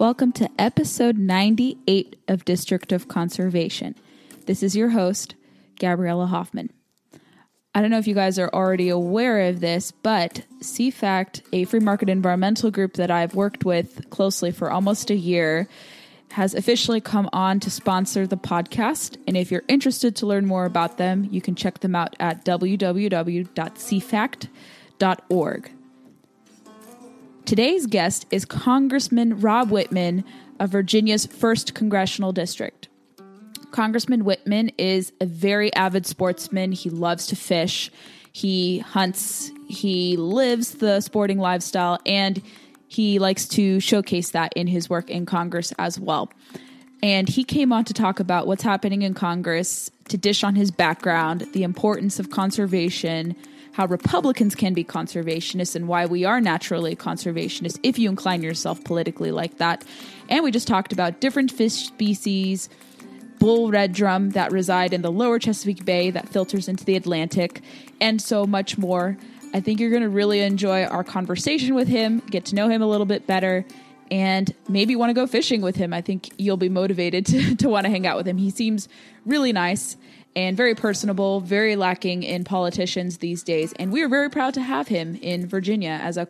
Welcome to episode 98 of District of Conservation. This is your host, Gabriella Hoffman. I don't know if you guys are already aware of this, but CFACT, a free market environmental group that I've worked with closely for almost a year, has officially come on to sponsor the podcast. And if you're interested to learn more about them, you can check them out at www.cfact.org. Today's guest is Congressman Rob Whitman of Virginia's 1st Congressional District. Congressman Whitman is a very avid sportsman. He loves to fish, he hunts, he lives the sporting lifestyle, and he likes to showcase that in his work in Congress as well. And he came on to talk about what's happening in Congress, to dish on his background, the importance of conservation, how Republicans can be conservationists and why we are naturally conservationists if you incline yourself politically like that. And we just talked about different fish species, bull red drum that reside in the lower Chesapeake Bay that filters into the Atlantic, and so much more. I think you're going to really enjoy our conversation with him, get to know him a little bit better, and maybe want to go fishing with him. I think you'll be motivated to, to want to hang out with him. He seems really nice and very personable, very lacking in politicians these days. And we are very proud to have him in Virginia as a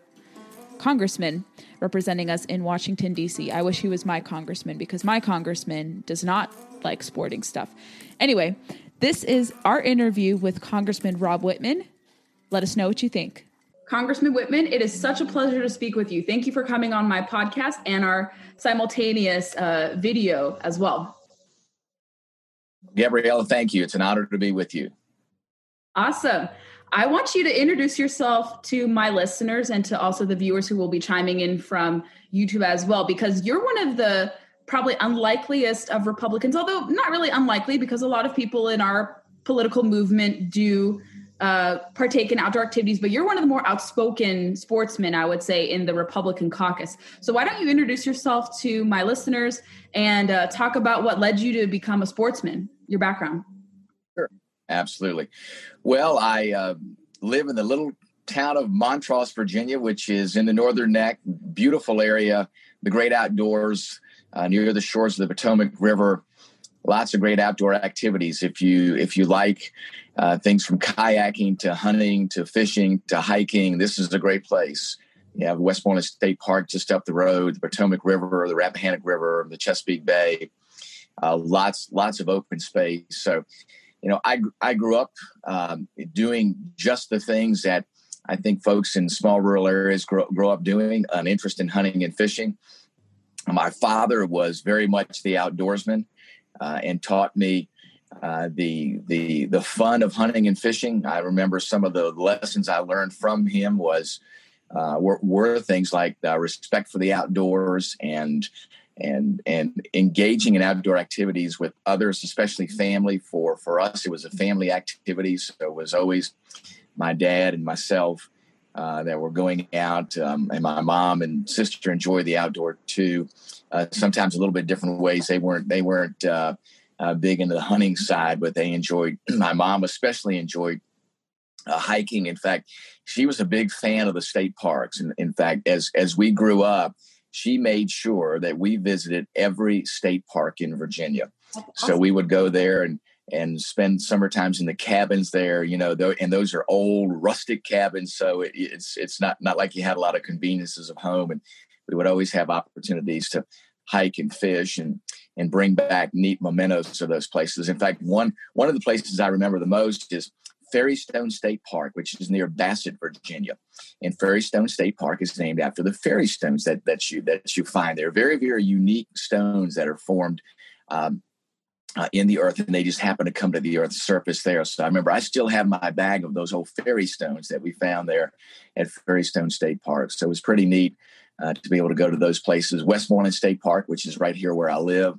congressman representing us in Washington, D.C. I wish he was my congressman because my congressman does not like sporting stuff. Anyway, this is our interview with Congressman Rob Whitman. Let us know what you think. Congressman Whitman, it is such a pleasure to speak with you. Thank you for coming on my podcast and our simultaneous uh, video as well. Gabriella, thank you. It's an honor to be with you. Awesome. I want you to introduce yourself to my listeners and to also the viewers who will be chiming in from YouTube as well, because you're one of the probably unlikeliest of Republicans, although not really unlikely, because a lot of people in our political movement do uh, partake in outdoor activities, but you're one of the more outspoken sportsmen, I would say, in the Republican caucus. So why don't you introduce yourself to my listeners and uh, talk about what led you to become a sportsman, your background? Sure, absolutely. Well, I uh, live in the little town of Montross, Virginia, which is in the northern neck, beautiful area, the great outdoors uh, near the shores of the Potomac River lots of great outdoor activities. If you if you like uh, things from kayaking to hunting to fishing to hiking this is a great place. You have westmoreland state park just up the road the potomac river the rappahannock river the chesapeake bay uh, lots lots of open space. So you know i i grew up um, doing just the things that i think folks in small rural areas grow, grow up doing an interest in hunting and fishing. My father was very much the outdoorsman uh, and taught me uh, the the the fun of hunting and fishing. I remember some of the lessons I learned from him was uh, were, were, things like uh, respect for the outdoors and and and engaging in outdoor activities with others, especially family. For for us, it was a family activity, so it was always my dad and myself. Uh, that were going out, um, and my mom and sister enjoy the outdoor too uh, sometimes a little bit different ways. They weren't they weren't uh, uh, big into the hunting side, but they enjoyed. My mom especially enjoyed uh, hiking. In fact, she was a big fan of the state parks. And in fact, as as we grew up, she made sure that we visited every state park in Virginia. Awesome. So we would go there and and spend summer times in the cabins there. You know, and those are old rustic cabins, so it, it's it's not not like you had a lot of conveniences of home. And we would always have opportunities to hike and fish and and bring back neat mementos of those places. In fact, one one of the places I remember the most is Fairy Stone State Park, which is near Bassett, Virginia. And Fairy Stone State Park is named after the fairy stones that that you that you find there. Very very unique stones that are formed. Um, uh, in the earth, and they just happen to come to the earth's surface there. So I remember I still have my bag of those old fairy stones that we found there at Fairy Stone State Park. So it was pretty neat uh, to be able to go to those places. Westmoreland State Park, which is right here where I live.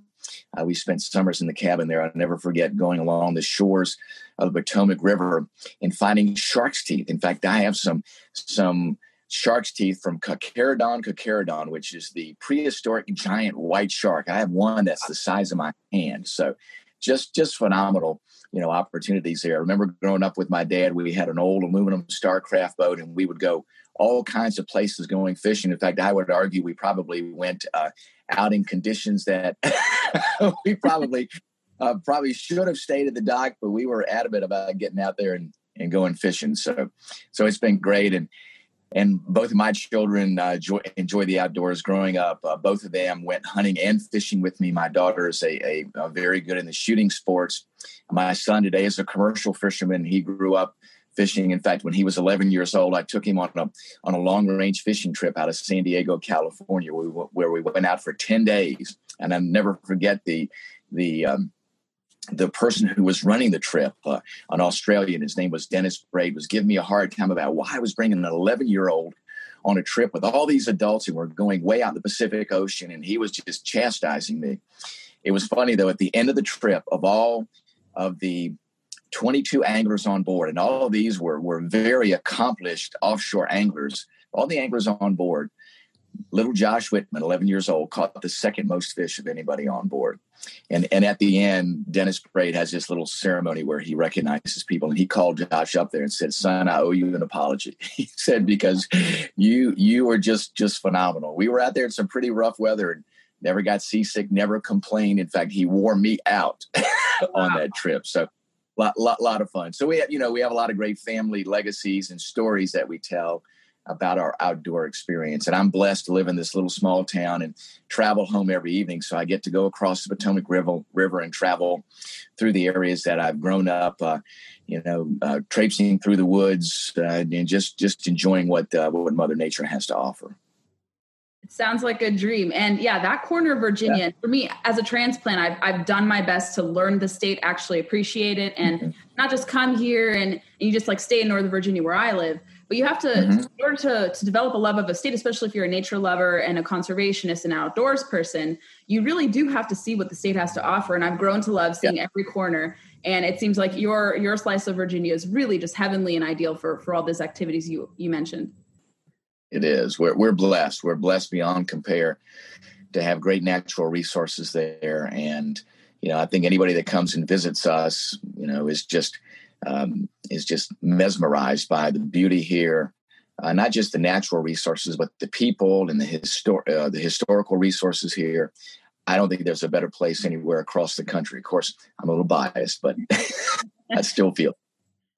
Uh, we spent summers in the cabin there. I'll never forget going along the shores of the Potomac River and finding shark's teeth. In fact, I have some some shark's teeth from Carcharodon carcharodon, which is the prehistoric giant white shark. I have one that's the size of my hand. So just just phenomenal, you know, opportunities there. I remember growing up with my dad, we had an old aluminum starcraft boat and we would go all kinds of places going fishing. In fact, I would argue we probably went uh, out in conditions that we probably uh, probably should have stayed at the dock, but we were adamant about getting out there and, and going fishing. So, so it's been great. And, and both of my children uh, enjoy, enjoy, the outdoors growing up. Uh, both of them went hunting and fishing with me. My daughter is a, a, a, very good in the shooting sports. My son today is a commercial fisherman. He grew up fishing. In fact, when he was 11 years old, I took him on a on a long range fishing trip out of San Diego, California, where we, where we went out for 10 days. And I'll never forget the the um, the person who was running the trip, uh, an Australian, his name was Dennis Braid, was giving me a hard time about why I was bringing an 11 year old on a trip with all these adults and we're going way out in the Pacific Ocean, and he was just chastising me. It was funny though. At the end of the trip, of all of the 22 anglers on board, and all of these were were very accomplished offshore anglers. All the anglers on board, little Josh Whitman, 11 years old, caught the second most fish of anybody on board. And and at the end, Dennis Braid has this little ceremony where he recognizes people, and he called Josh up there and said, "Son, I owe you an apology." he said because you you were just just phenomenal. We were out there in some pretty rough weather and never got seasick, never complained. In fact, he wore me out on that trip. So lot, lot, lot of fun. So we have, you know, we have a lot of great family legacies and stories that we tell about our outdoor experience. And I'm blessed to live in this little small town and travel home every evening. So I get to go across the Potomac River, river and travel through the areas that I've grown up, uh, you know, uh, traipsing through the woods uh, and just, just enjoying what, uh, what Mother Nature has to offer. It sounds like a dream. And yeah, that corner of Virginia, yeah. for me as a transplant, I've, I've done my best to learn the state, actually appreciate it, and mm-hmm. not just come here and, and you just like stay in Northern Virginia where I live but you have to mm-hmm. in order to, to develop a love of a state especially if you're a nature lover and a conservationist and outdoors person you really do have to see what the state has to offer. And i've grown to love seeing yeah. every corner. And it seems like your your slice of virginia is really just heavenly and ideal for for all these activities you you mentioned. It is. We're, we're blessed. We're blessed beyond compare to have great natural resources there. And you know i think anybody that comes and visits us you know is just um, is just mesmerized by the beauty here, uh, not just the natural resources, but the people and the histor- uh, the historical resources here. I don't think there's a better place anywhere across the country. Of course, I'm a little biased, but I still feel.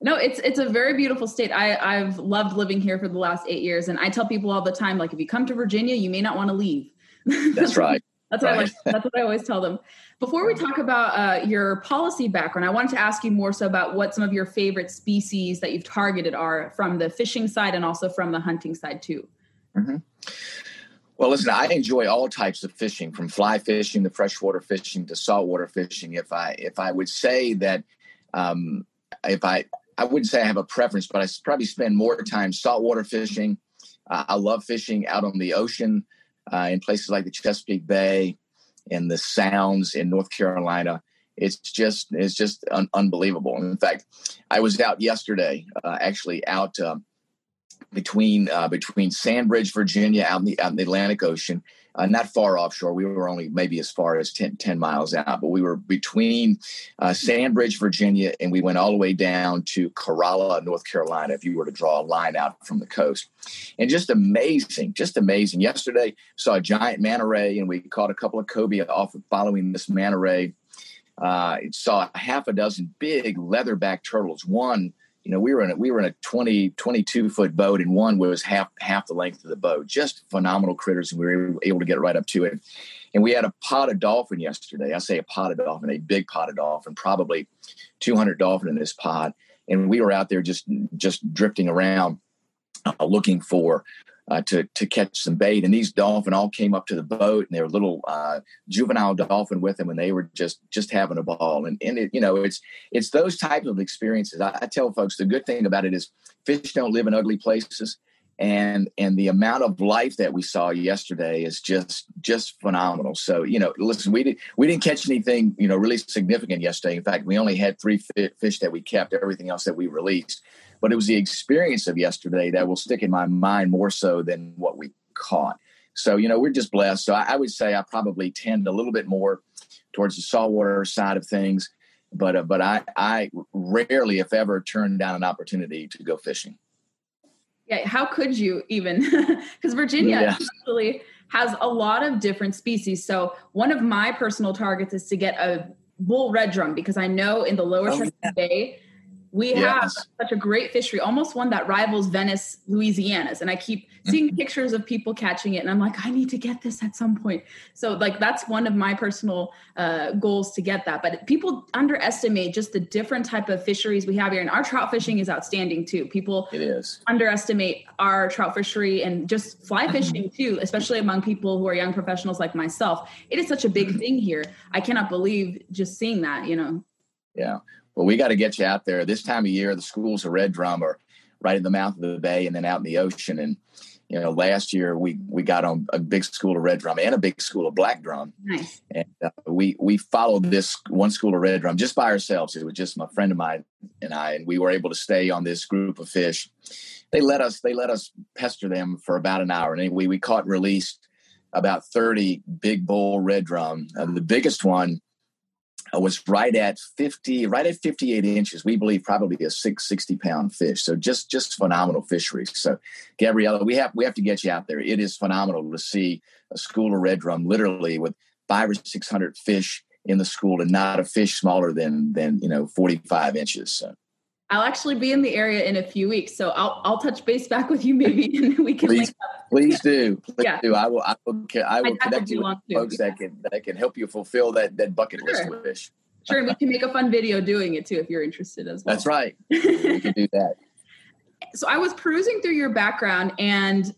no, it's it's a very beautiful state. I I've loved living here for the last eight years, and I tell people all the time, like if you come to Virginia, you may not want to leave. That's right. That's what, right. I, that's what I always tell them. Before we talk about uh, your policy background, I wanted to ask you more so about what some of your favorite species that you've targeted are from the fishing side and also from the hunting side too. Mm-hmm. Well, listen, I enjoy all types of fishing, from fly fishing to freshwater fishing to saltwater fishing. If I if I would say that, um, if I I wouldn't say I have a preference, but I probably spend more time saltwater fishing. Uh, I love fishing out on the ocean uh, in places like the Chesapeake Bay and the Sounds in North Carolina. It's just it's just un- unbelievable. in fact, I was out yesterday, uh, actually out uh, between uh, between Sandbridge, Virginia, out in the out in the Atlantic Ocean, uh, not far offshore. We were only maybe as far as 10, 10 miles out, but we were between uh, Sandbridge, Virginia, and we went all the way down to Corolla, North Carolina, if you were to draw a line out from the coast. And just amazing, just amazing. Yesterday, saw a giant manta ray, and we caught a couple of cobia off of following this manta ray. Uh, saw half a dozen big leatherback turtles, one you know, we were in a, we were in a 20, 22 foot boat and one was half, half the length of the boat, just phenomenal critters. And we were able to get right up to it. And we had a potted dolphin yesterday. I say a potted dolphin, a big potted dolphin, probably 200 dolphin in this pod. And we were out there just, just drifting around uh, looking for uh, to to catch some bait. And these dolphin all came up to the boat, and they were little uh, juvenile dolphin with them, and they were just just having a ball. And and it, you know, it's it's those types of experiences. I, I, tell folks the good thing about it is fish don't live in ugly places, and and the amount of life that we saw yesterday is just just phenomenal so you know listen we did we didn't catch anything you know really significant yesterday in fact we only had three fish that we kept everything else that we released but it was the experience of yesterday that will stick in my mind more so than what we caught so you know we're just blessed so i, I would say i probably tend a little bit more towards the saltwater side of things but uh, but i i rarely if ever turn down an opportunity to go fishing yeah, how could you even? Because Virginia yeah. actually has a lot of different species. So one of my personal targets is to get a bull red drum because I know in the lower oh, yeah. Bay we yes. have such a great fishery, almost one that rivals Venice, Louisiana's. And I keep seeing mm-hmm. pictures of people catching it, and I'm like, I need to get this at some point. So, like, that's one of my personal uh, goals to get that. But people underestimate just the different type of fisheries we have here, and our trout fishing is outstanding too. People it is underestimate our trout fishery and just fly mm-hmm. fishing too, especially among people who are young professionals like myself. It is such a big mm-hmm. thing here. I cannot believe just seeing that. You know. Yeah. Well, we got to get you out there. This time of year, the schools of red drum are right in the mouth of the bay and then out in the ocean. And you know, last year we we got on a big school of red drum and a big school of black drum. Nice. And uh, we we followed this one school of red drum just by ourselves. It was just my friend of mine and I, and we were able to stay on this group of fish. They let us they let us pester them for about an hour, and we we caught and released about thirty big bull red drum. Uh, the biggest one was right at 50, right at 58 inches. We believe probably a six, 60 pound fish. So just, just phenomenal fisheries. So Gabriella, we have, we have to get you out there. It is phenomenal to see a school of red drum literally with five or 600 fish in the school and not a fish smaller than, than, you know, 45 inches. So. I'll actually be in the area in a few weeks, so I'll I'll touch base back with you maybe, and we can. Please, please do, please yeah. do. I will I will I will connect you with folks that can that can help you fulfill that that bucket sure. list of fish. Sure, and we can make a fun video doing it too if you're interested as well. That's right. we can do that. So I was perusing through your background and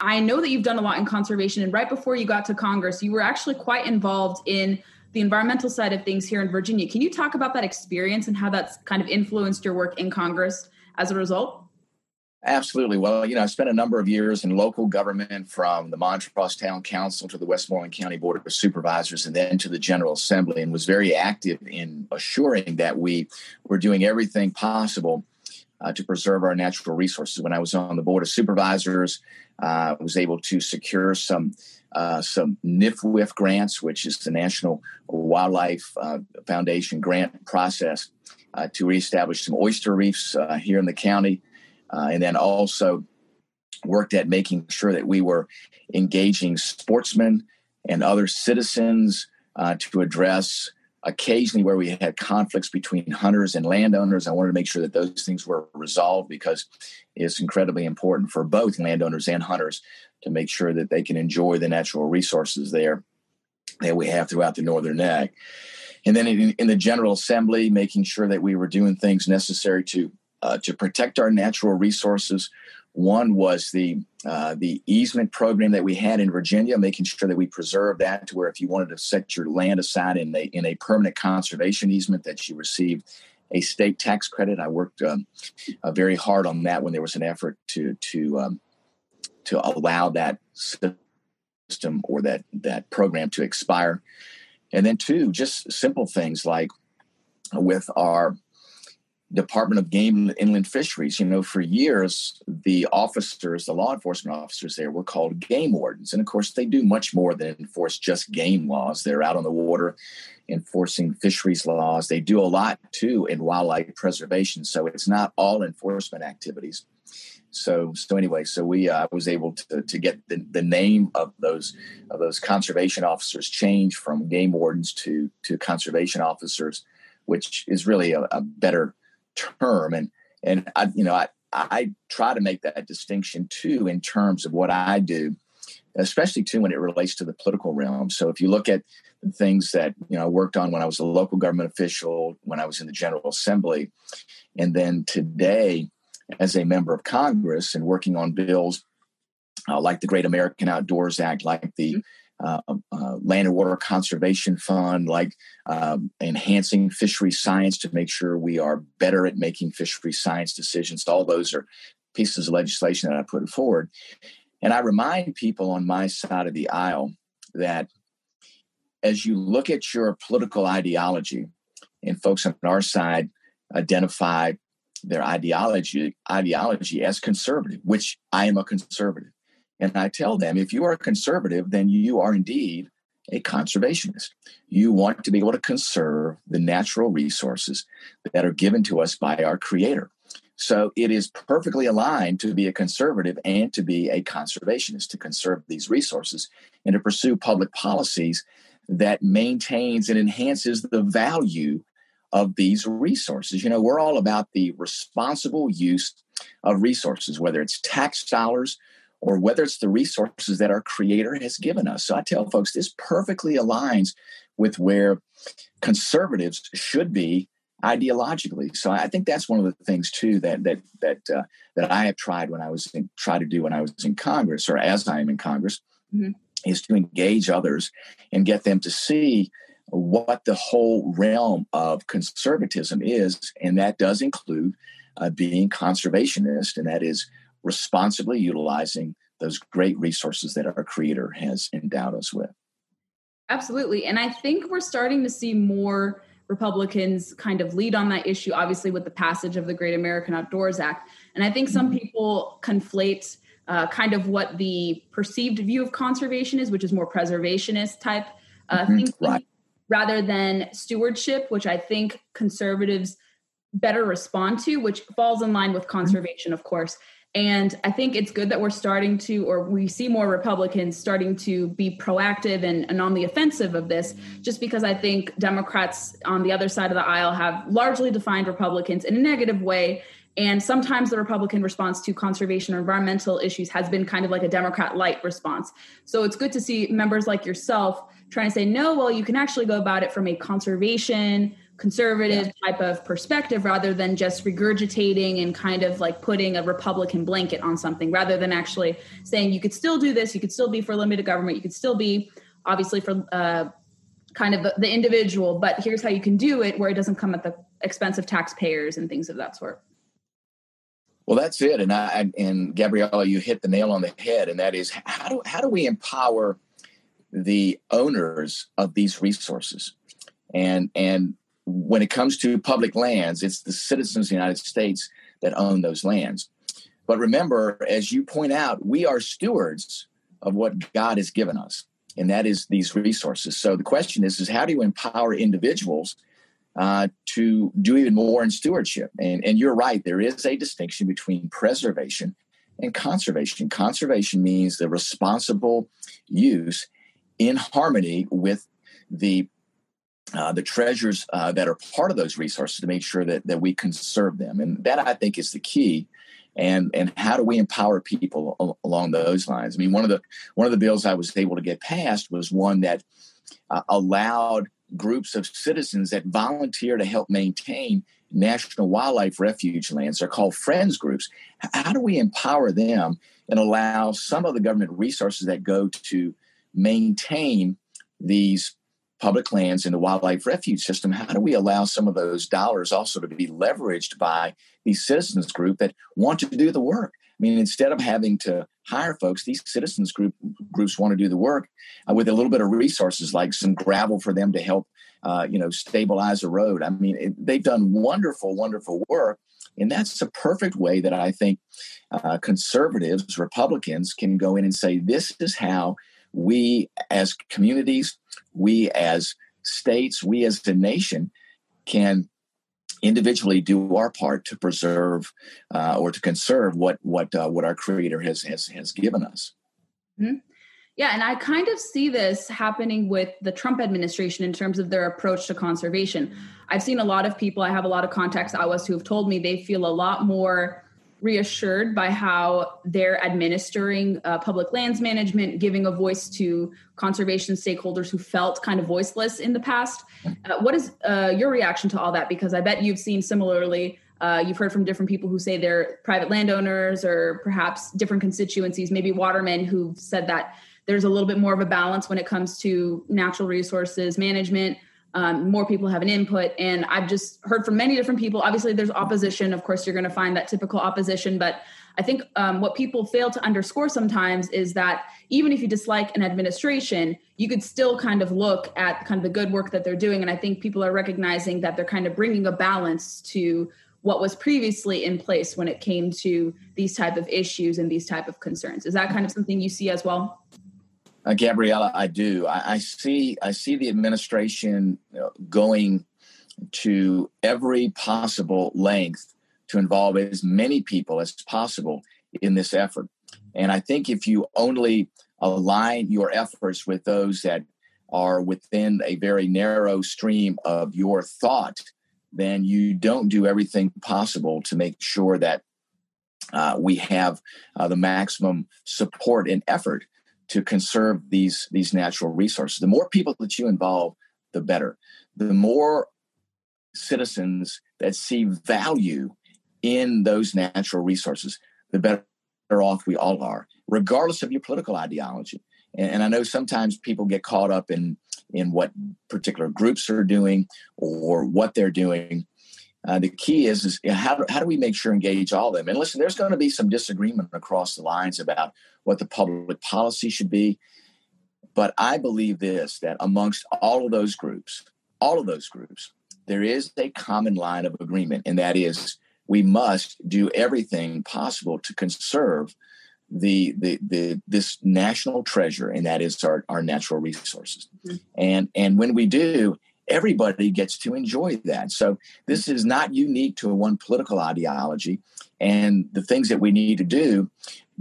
I know that you've done a lot in conservation and right before you got to Congress, you were actually quite involved in the environmental side of things here in Virginia. Can you talk about that experience and how that's kind of influenced your work in Congress as a result? Absolutely. Well, you know, I spent a number of years in local government from the Montross Town Council to the Westmoreland County Board of Supervisors and then to the General Assembly and was very active in assuring that we were doing everything possible uh, to preserve our natural resources. When I was on the Board of Supervisors, uh, I was able to secure some uh, some NIFWIF grants, which is the National Wildlife uh, Foundation grant process, uh, to reestablish some oyster reefs uh, here in the county, uh, and then also worked at making sure that we were engaging sportsmen and other citizens uh, to address occasionally where we had conflicts between hunters and landowners. I wanted to make sure that those things were resolved because it's incredibly important for both landowners and hunters to make sure that they can enjoy the natural resources there that we have throughout the northern neck. And then in, in the General Assembly, making sure that we were doing things necessary to uh, to protect our natural resources. One was the uh, the easement program that we had in Virginia, making sure that we preserve that to where if you wanted to set your land aside in a in a permanent conservation easement, that you received a state tax credit. I worked um, uh, very hard on that when there was an effort to to um, to allow that system or that that program to expire. And then two, just simple things like with our Department of Game and Inland Fisheries. You know, for years, the officers, the law enforcement officers there were called game wardens. And of course, they do much more than enforce just game laws. They're out on the water enforcing fisheries laws. They do a lot too in wildlife preservation. So it's not all enforcement activities. So, so anyway, so we uh, was able to, to get the, the name of those of those conservation officers changed from game wardens to to conservation officers, which is really a, a better term and and I you know I I try to make that distinction too in terms of what I do, especially too when it relates to the political realm. So if you look at the things that you know I worked on when I was a local government official, when I was in the General Assembly, and then today as a member of Congress and working on bills uh, like the Great American Outdoors Act, like the mm-hmm uh, uh, land and water conservation fund, like um, enhancing fishery science to make sure we are better at making fishery science decisions. All those are pieces of legislation that I put forward. And I remind people on my side of the aisle that as you look at your political ideology, and folks on our side identify their ideology ideology as conservative, which I am a conservative. And I tell them, if you are a conservative, then you are indeed a conservationist. You want to be able to conserve the natural resources that are given to us by our Creator. So it is perfectly aligned to be a conservative and to be a conservationist, to conserve these resources and to pursue public policies that maintains and enhances the value of these resources. You know, we're all about the responsible use of resources, whether it's tax dollars or whether it's the resources that our creator has given us. So I tell folks this perfectly aligns with where conservatives should be ideologically. So I think that's one of the things too that that that uh, that I have tried when I was in, try to do when I was in Congress or as I am in Congress mm-hmm. is to engage others and get them to see what the whole realm of conservatism is, and that does include uh, being conservationist, and that is responsibly utilizing those great resources that our Creator has endowed us with. Absolutely, and I think we're starting to see more Republicans kind of lead on that issue, obviously with the passage of the Great American Outdoors Act, and I think some mm-hmm. people conflate. Uh, kind of what the perceived view of conservation is, which is more preservationist type uh, mm-hmm. thinking, right rather than stewardship, which I think conservatives better respond to, which falls in line with mm-hmm. conservation, of course. And I think it's good that we're starting to, or we see more Republicans starting to be proactive and, and, on the offensive of this, just because I think Democrats on the other side of the aisle have largely defined Republicans in a negative way. And sometimes the Republican response to conservation or environmental issues has been kind of like a Democrat light response. So it's good to see members like yourself trying to say, no, well, you can actually go about it from a conservation, conservative yeah. type of perspective rather than just regurgitating and kind of like putting a Republican blanket on something, rather than actually saying you could still do this, you could still be for limited government, you could still be obviously for uh, kind of the, the individual, but here's how you can do it where it doesn't come at the expense of taxpayers and things of that sort. Well, that's it, and I and Gabriella, you hit the nail on the head, and that is how do how do we empower the owners of these resources. And, and when it comes to public lands, it's the citizens of the United States that own those lands. But remember, as you point out, we are stewards of what God has given us, and that is these resources. So the question is, is how do you empower individuals uh, to do even more in stewardship? And, and you're right, there is a distinction between preservation and conservation. Conservation means the responsible use in harmony with the uh, the treasures uh, that are part of those resources to make sure that, that we conserve them. And that I think is the key. And, and how do we empower people al- along those lines? I mean, one of the one of the bills I was able to get passed was one that uh, allowed groups of citizens that volunteer to help maintain national wildlife refuge lands. They're called friends groups. How do we empower them and allow some of the government resources that go to maintain these public lands in the wildlife refuge system, how do we allow some of those dollars also to be leveraged by these citizens group that want to do the work? I mean, instead of having to hire folks, these citizens group groups want to do the work uh, with a little bit of resources, like some gravel for them to help, uh, you know, stabilize a road. I mean, it, they've done wonderful, wonderful work, and that's a perfect way that I think uh, conservatives, Republicans, can go in and say, "This is how we as communities, we as states, we as a nation can individually do our part to preserve uh, or to conserve what what uh, what our creator has has has given us mm-hmm. yeah and i kind of see this happening with the trump administration in terms of their approach to conservation i've seen a lot of people i have a lot of contacts i was who have told me they feel a lot more reassured by how they're administering uh, public lands management, giving a voice to conservation stakeholders who felt kind of voiceless in the past. Uh, what is uh, your reaction to all that? Because I bet you've seen similarly. Uh, you've heard from different people who say they're private landowners or perhaps different constituencies, maybe watermen who've said that there's a little bit more of a balance when it comes to natural resources management um, more people have an input and i've just heard from many different people obviously there's opposition of course you're going to find that typical opposition but I think um, what people fail to underscore sometimes is that even if you dislike an administration, you could still kind of look at kind of the good work that they're doing. And I think people are recognizing that they're kind of bringing a balance to what was previously in place when it came to these type of issues and these type of concerns. Is that kind of something you see as well? Uh, Gabriella, I do. I, I, see. I see the administration going to every possible length to involve as many people as possible in this effort. And I think if you only align your efforts with those that are within a very narrow stream of your thought, then you don't do everything possible to make sure that uh, we have uh, the maximum support and effort to conserve these these natural resources. The more people that you involve, the better. The more citizens that see value in those natural resources, the better off we all are, regardless of your political ideology. And, and I know sometimes people get caught up in in what particular groups are doing or what they're doing. Uh, the key is, is how, do, how do we make sure engage all of them? And listen, there's going to be some disagreement across the lines about what the public policy should be. But I believe this that amongst all of those groups, all of those groups, there is a common line of agreement, and that is we must do everything possible to conserve the the the this national treasure, and that is our, our natural resources. Mm-hmm. And and when we do, everybody gets to enjoy that. So this is not unique to one political ideology. And the things that we need to do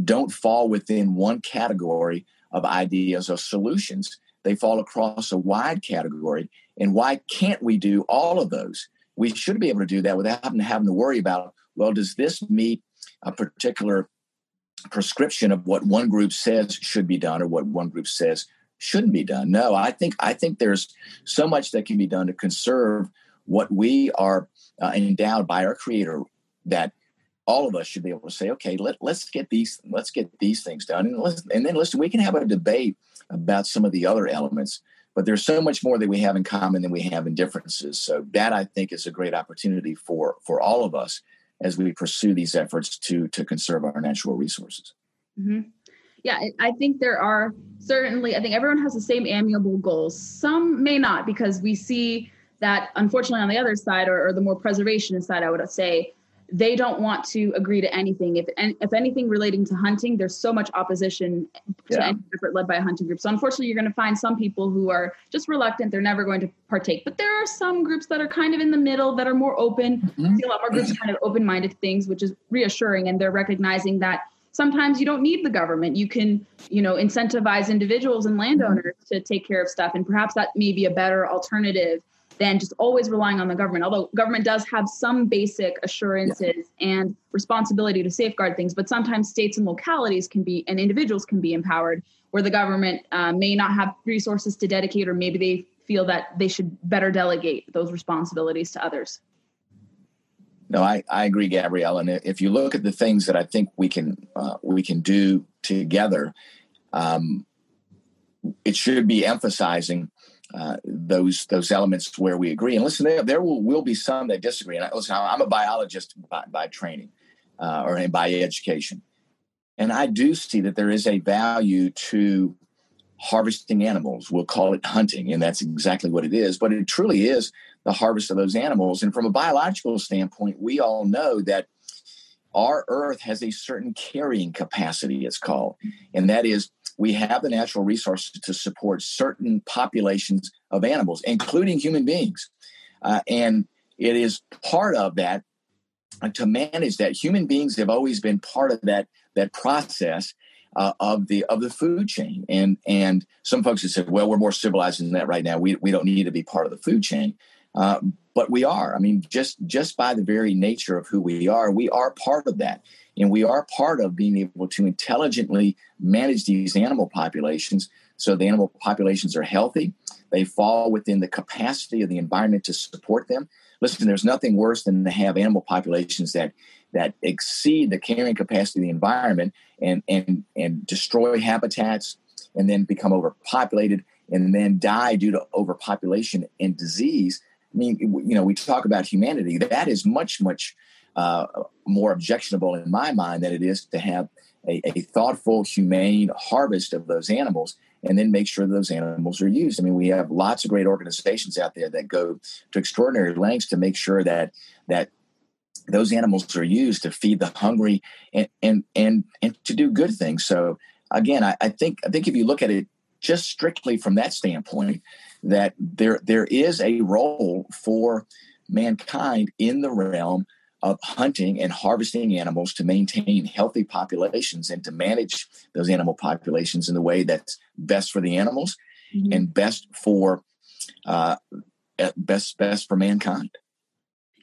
don't fall within one category of ideas or solutions. They fall across a wide category. And why can't we do all of those? We should be able to do that without having to, worry about, well, does this meet a particular prescription of what one group says should be done or what one group says shouldn't be done. No, I think I think there's so much that can be done to conserve what we are uh, endowed by our Creator that all of us should be able to say, okay, let, let's get these let's get these things done, and let's, and then listen, we can have a debate about some of the other elements. But there's so much more that we have in common than we have in differences. So that I think is a great opportunity for for all of us as we pursue these efforts to to conserve our natural resources. Mm-hmm. Yeah, I think there are certainly. I think everyone has the same amiable goals. Some may not, because we see that unfortunately on the other side, or, or the more preservationist side, I would say, they don't want to agree to anything. If if anything relating to hunting, there's so much opposition to yeah. any effort led by a hunting group. So unfortunately, you're going to find some people who are just reluctant. They're never going to partake. But there are some groups that are kind of in the middle that are more open. Mm-hmm. see a lot more groups kind of open-minded things, which is reassuring. And they're recognizing that sometimes you don't need the government. You can, you know, incentivize individuals and landowners to take care of stuff. And perhaps that may be a better alternative than just always relying on the government. Although government does have some basic assurances yeah. and responsibility to safeguard things, but sometimes states and localities can be and individuals can be empowered where the government uh, may not have resources to dedicate, or maybe they feel that they should better delegate those responsibilities to others. No, I, I agree, Gabrielle. And if you look at the things that I think we can uh, we can do together, um, it should be emphasizing uh, those those elements where we agree. And listen, there, there will, will be some that disagree. And I, listen, I'm a biologist by, by training uh, or by education, and I do see that there is a value to harvesting animals. We'll call it hunting, and that's exactly what it is. But it truly is the harvest of those animals. And from a biological standpoint, we all know that our earth has a certain carrying capacity, it's called, and that is we have the natural resources to support certain populations of animals, including human beings. Uh, and it is part of that uh, to manage that. Human beings have always been part of that that process uh, of the of the food chain. And and some folks have said, well, we're more civilized than that right now. We we don't need to be part of the food chain. Uh, but we are. I mean, just just by the very nature of who we are, we are part of that. And we are part of being able to intelligently manage these animal populations so the animal populations are healthy. They fall within the capacity of the environment to support them. Listen, there's nothing worse than to have animal populations that that exceed the carrying capacity of the environment and and and destroy habitats and then become overpopulated and then die due to overpopulation and disease. I mean, you know, we talk about humanity. That is much, much uh, more objectionable in my mind than it is to have a, a, thoughtful, humane harvest of those animals and then make sure those animals are used. I mean, we have lots of great organizations out there that go to extraordinary lengths to make sure that that those animals are used to feed the hungry and and and, and to do good things. So again, I, I think I think if you look at it just strictly from that standpoint, that there there is a role for mankind in the realm of hunting and harvesting animals to maintain healthy populations and to manage those animal populations in the way that's best for the animals mm-hmm. and best for uh, best best for mankind.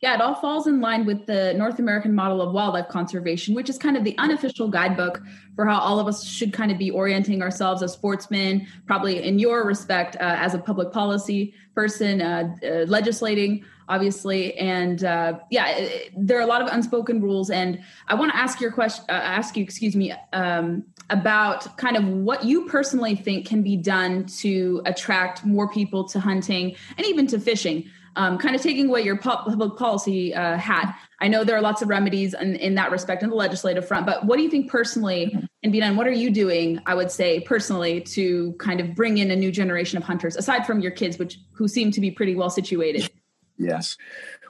Yeah, it all falls in line with the North American model of wildlife conservation, which is kind of the unofficial guidebook for how all of us should kind of be orienting ourselves as sportsmen, probably in your respect uh, as a public policy person, uh, uh, legislating, obviously. And uh, yeah, it, there are a lot of unspoken rules. And I want to ask your question, uh, ask you, excuse me, um, about kind of what you personally think can be done to attract more people to hunting and even to fishing um, kind of taking away your public policy uh, hat. I know there are lots of remedies in, in that respect in the legislative front, but what do you think personally be done? What are you doing, I would say, personally, to kind of bring in a new generation of hunters, aside from your kids, which who seem to be pretty well situated? Yes.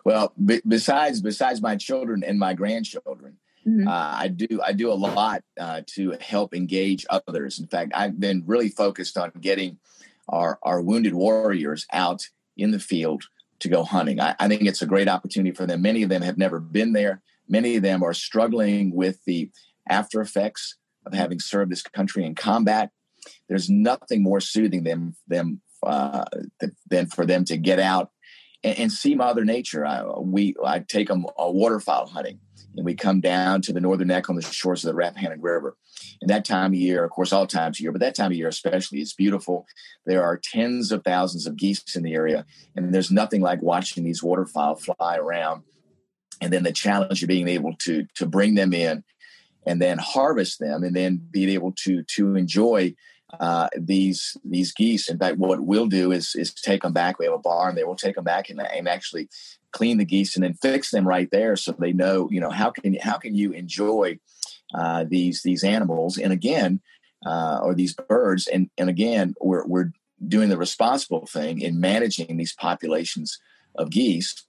Well, b- besides besides my children and my grandchildren, Mm-hmm. Uh, I do I do a lot uh, to help engage others. In fact, I've been really focused on getting our our wounded warriors out in the field to go hunting. I, I, think it's a great opportunity for them. Many of them have never been there. Many of them are struggling with the after effects of having served this country in combat. There's nothing more soothing them them uh, than for them to get out and, and see Mother Nature. I, we I take them a uh, waterfowl hunting, and we come down to the northern neck on the shores of the Rappahannock River. And that time of year, of course, all times of year, but that time of year especially, it's beautiful. There are tens of thousands of geese in the area, and there's nothing like watching these waterfowl fly around. And then the challenge of being able to to bring them in, and then harvest them, and then being able to to enjoy uh, these these geese. In fact, what we'll do is is take them back. We have a barn there. We'll take them back and, and actually clean the geese and then fix them right there, so they know you know how can how can you enjoy uh, these these animals. And again, uh, or these birds. And and again, we're we're doing the responsible thing in managing these populations of geese.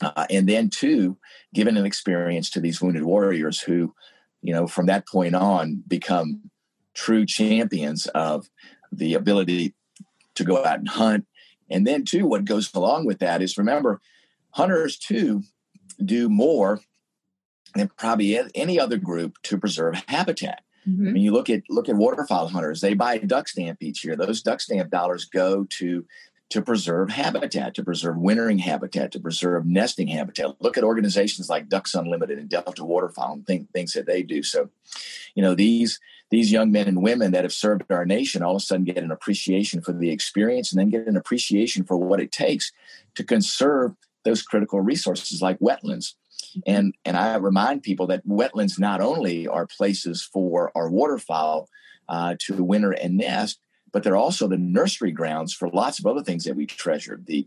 Uh, and then two, giving an experience to these wounded warriors who, you know, from that point on become true champions of the ability to go out and hunt. And then, too, what goes along with that is remember, hunters too do more than probably any other group to preserve habitat. Mm-hmm. I mean, you look at look at waterfowl hunters; they buy a duck stamp each year. Those duck stamp dollars go to to preserve habitat, to preserve wintering habitat, to preserve nesting habitat. Look at organizations like Ducks Unlimited and Delta Waterfowl and think, things that they do. So, you know, these these young men and women that have served our nation all of a sudden get an appreciation for the experience and then get an appreciation for what it takes to conserve those critical resources like wetlands. And and I remind people that wetlands not only are places for our waterfowl uh, to winter and nest, but they're also the nursery grounds for lots of other things that we treasure the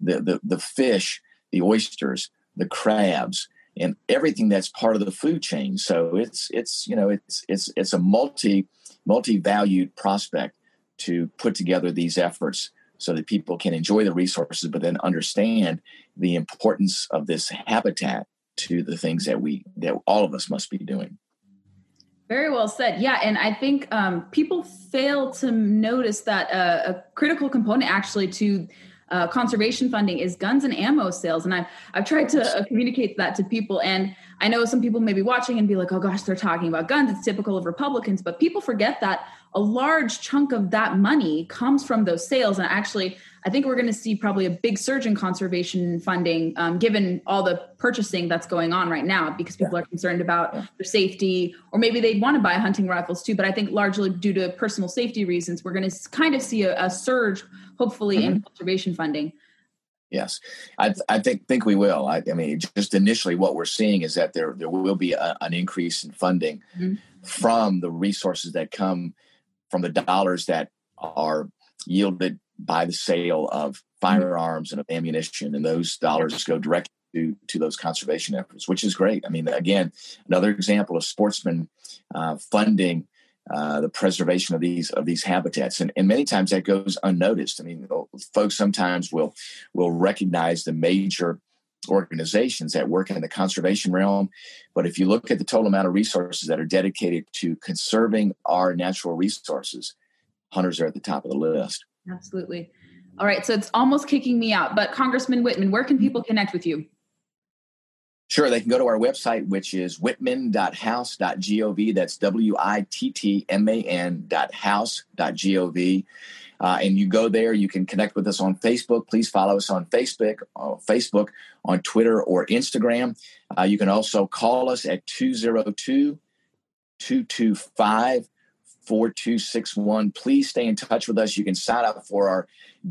the the, the fish, the oysters, the crabs, and everything that's part of the food chain. So it's it's you know it's it's it's a multi multi valued prospect to put together these efforts so that people can enjoy the resources, but then understand the importance of this habitat to the things that we that all of us must be doing. Very well said. Yeah, and I think um, people fail to notice that uh, a critical component actually to uh, conservation funding is guns and ammo sales, and I've I've tried to uh, communicate that to people, and I know some people may be watching and be like, "Oh gosh, they're talking about guns." It's typical of Republicans, but people forget that a large chunk of that money comes from those sales, and actually I think we're going to see probably a big surge in conservation funding, um, given all the purchasing that's going on right now, because people yeah. are concerned about yeah. their safety, or maybe they'd want to buy hunting rifles too. But I think largely due to personal safety reasons, we're going to kind of see a, a surge, hopefully, mm-hmm. in conservation funding. Yes, I, I think think we will. I, I, mean, just initially, what we're seeing is that there there will be a, an increase in funding mm-hmm. from the resources that come from the dollars that are yielded by the sale of firearms and of ammunition, and those dollars go directly to, to those conservation efforts, which is great. I mean, again, another example of sportsmen uh, funding uh, the preservation of these of these habitats, and, and many times that goes unnoticed. I mean, folks sometimes will will recognize the major organizations that work in the conservation realm, but if you look at the total amount of resources that are dedicated to conserving our natural resources, hunters are at the top of the list. Absolutely. All right, so it's almost kicking me out, but Congressman whitman where can people connect with you? Sure, they can go to our website, which is wittman.house.gov. That's W I T T M A N dot house.gov. Uh, and you go there, you can connect with us on Facebook. Please follow us on Facebook, uh, Facebook, on Twitter or Instagram. Uh, you can also call us at 202 225 4261. Please stay in touch with us. You can sign up for our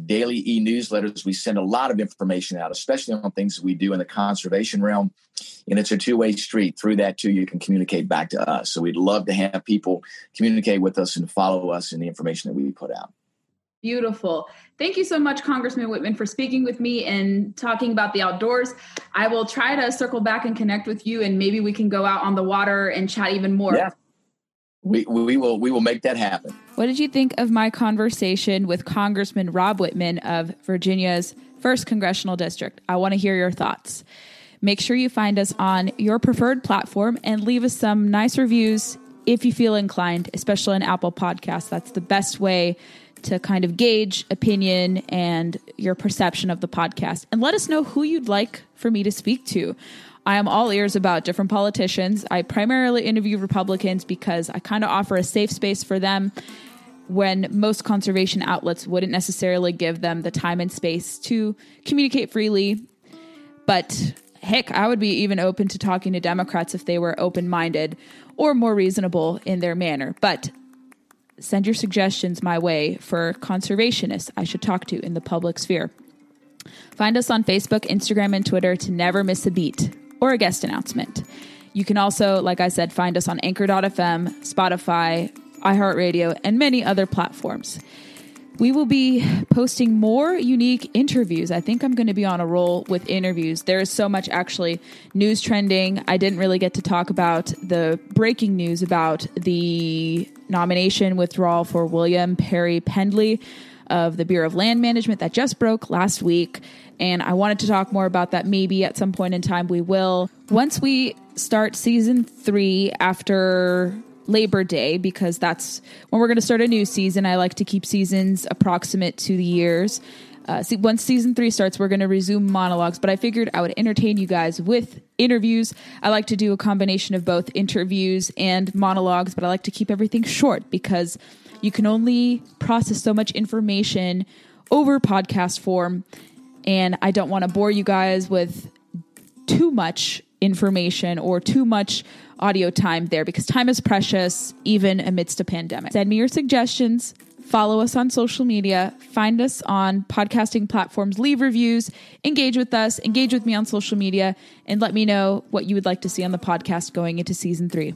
daily e newsletters. We send a lot of information out, especially on things that we do in the conservation realm. And it's a two way street. Through that, too, you can communicate back to us. So we'd love to have people communicate with us and follow us in the information that we put out. Beautiful. Thank you so much, Congressman Wittman, for speaking with me and talking about the outdoors. I will try to circle back and connect with you, and maybe we can go out on the water and chat even more. Yeah we, we will we will make that happen. What did you think of my conversation with Congressman Rob Wittman of Virginia's first congressional district? I want to hear your thoughts. Make sure you find us on your preferred platform and leave us some nice reviews if you feel inclined, especially on Apple Podcasts. That's the best way to kind of gauge opinion and your perception of the podcast. And let us know who you'd like for me to speak to. I am all ears about different politicians. I primarily interview Republicans because I kind of offer a safe space for them when most conservation outlets wouldn't necessarily give them the time and space to communicate freely. But heck, I would be even open to talking to Democrats if they were open minded or more reasonable in their manner. But send your suggestions my way for conservationists I should talk to in the public sphere. Find us on Facebook, Instagram, and Twitter to never miss a beat or a guest announcement. You can also, like I said, find us on Anchor.fm, Spotify, iHeartRadio, and many other platforms. We will be posting more unique interviews. I think I'm going to be on a roll with interviews. There is so much actually news trending. I didn't really get to talk about the breaking news about the nomination withdrawal for William Perry Pendley of the Bureau of Land Management that just broke last week. And I wanted to talk more about that maybe at some point in time. We will. Once we start season three after Labor Day, because that's when we're going to start a new season. I like to keep seasons approximate to the years. Uh, see, once season three starts, we're going to resume monologues, but I figured I would entertain you guys with interviews. I like to do a combination of both interviews and monologues, but I like to keep everything short because you can only process so much information over podcast form. And I don't want to bore you guys with too much information or too much audio time there because time is precious, even amidst a pandemic. Send me your suggestions. Follow us on social media. Find us on podcasting platforms. Leave reviews. Engage with us. Engage with me on social media. And let me know what you would like to see on the podcast going into season three.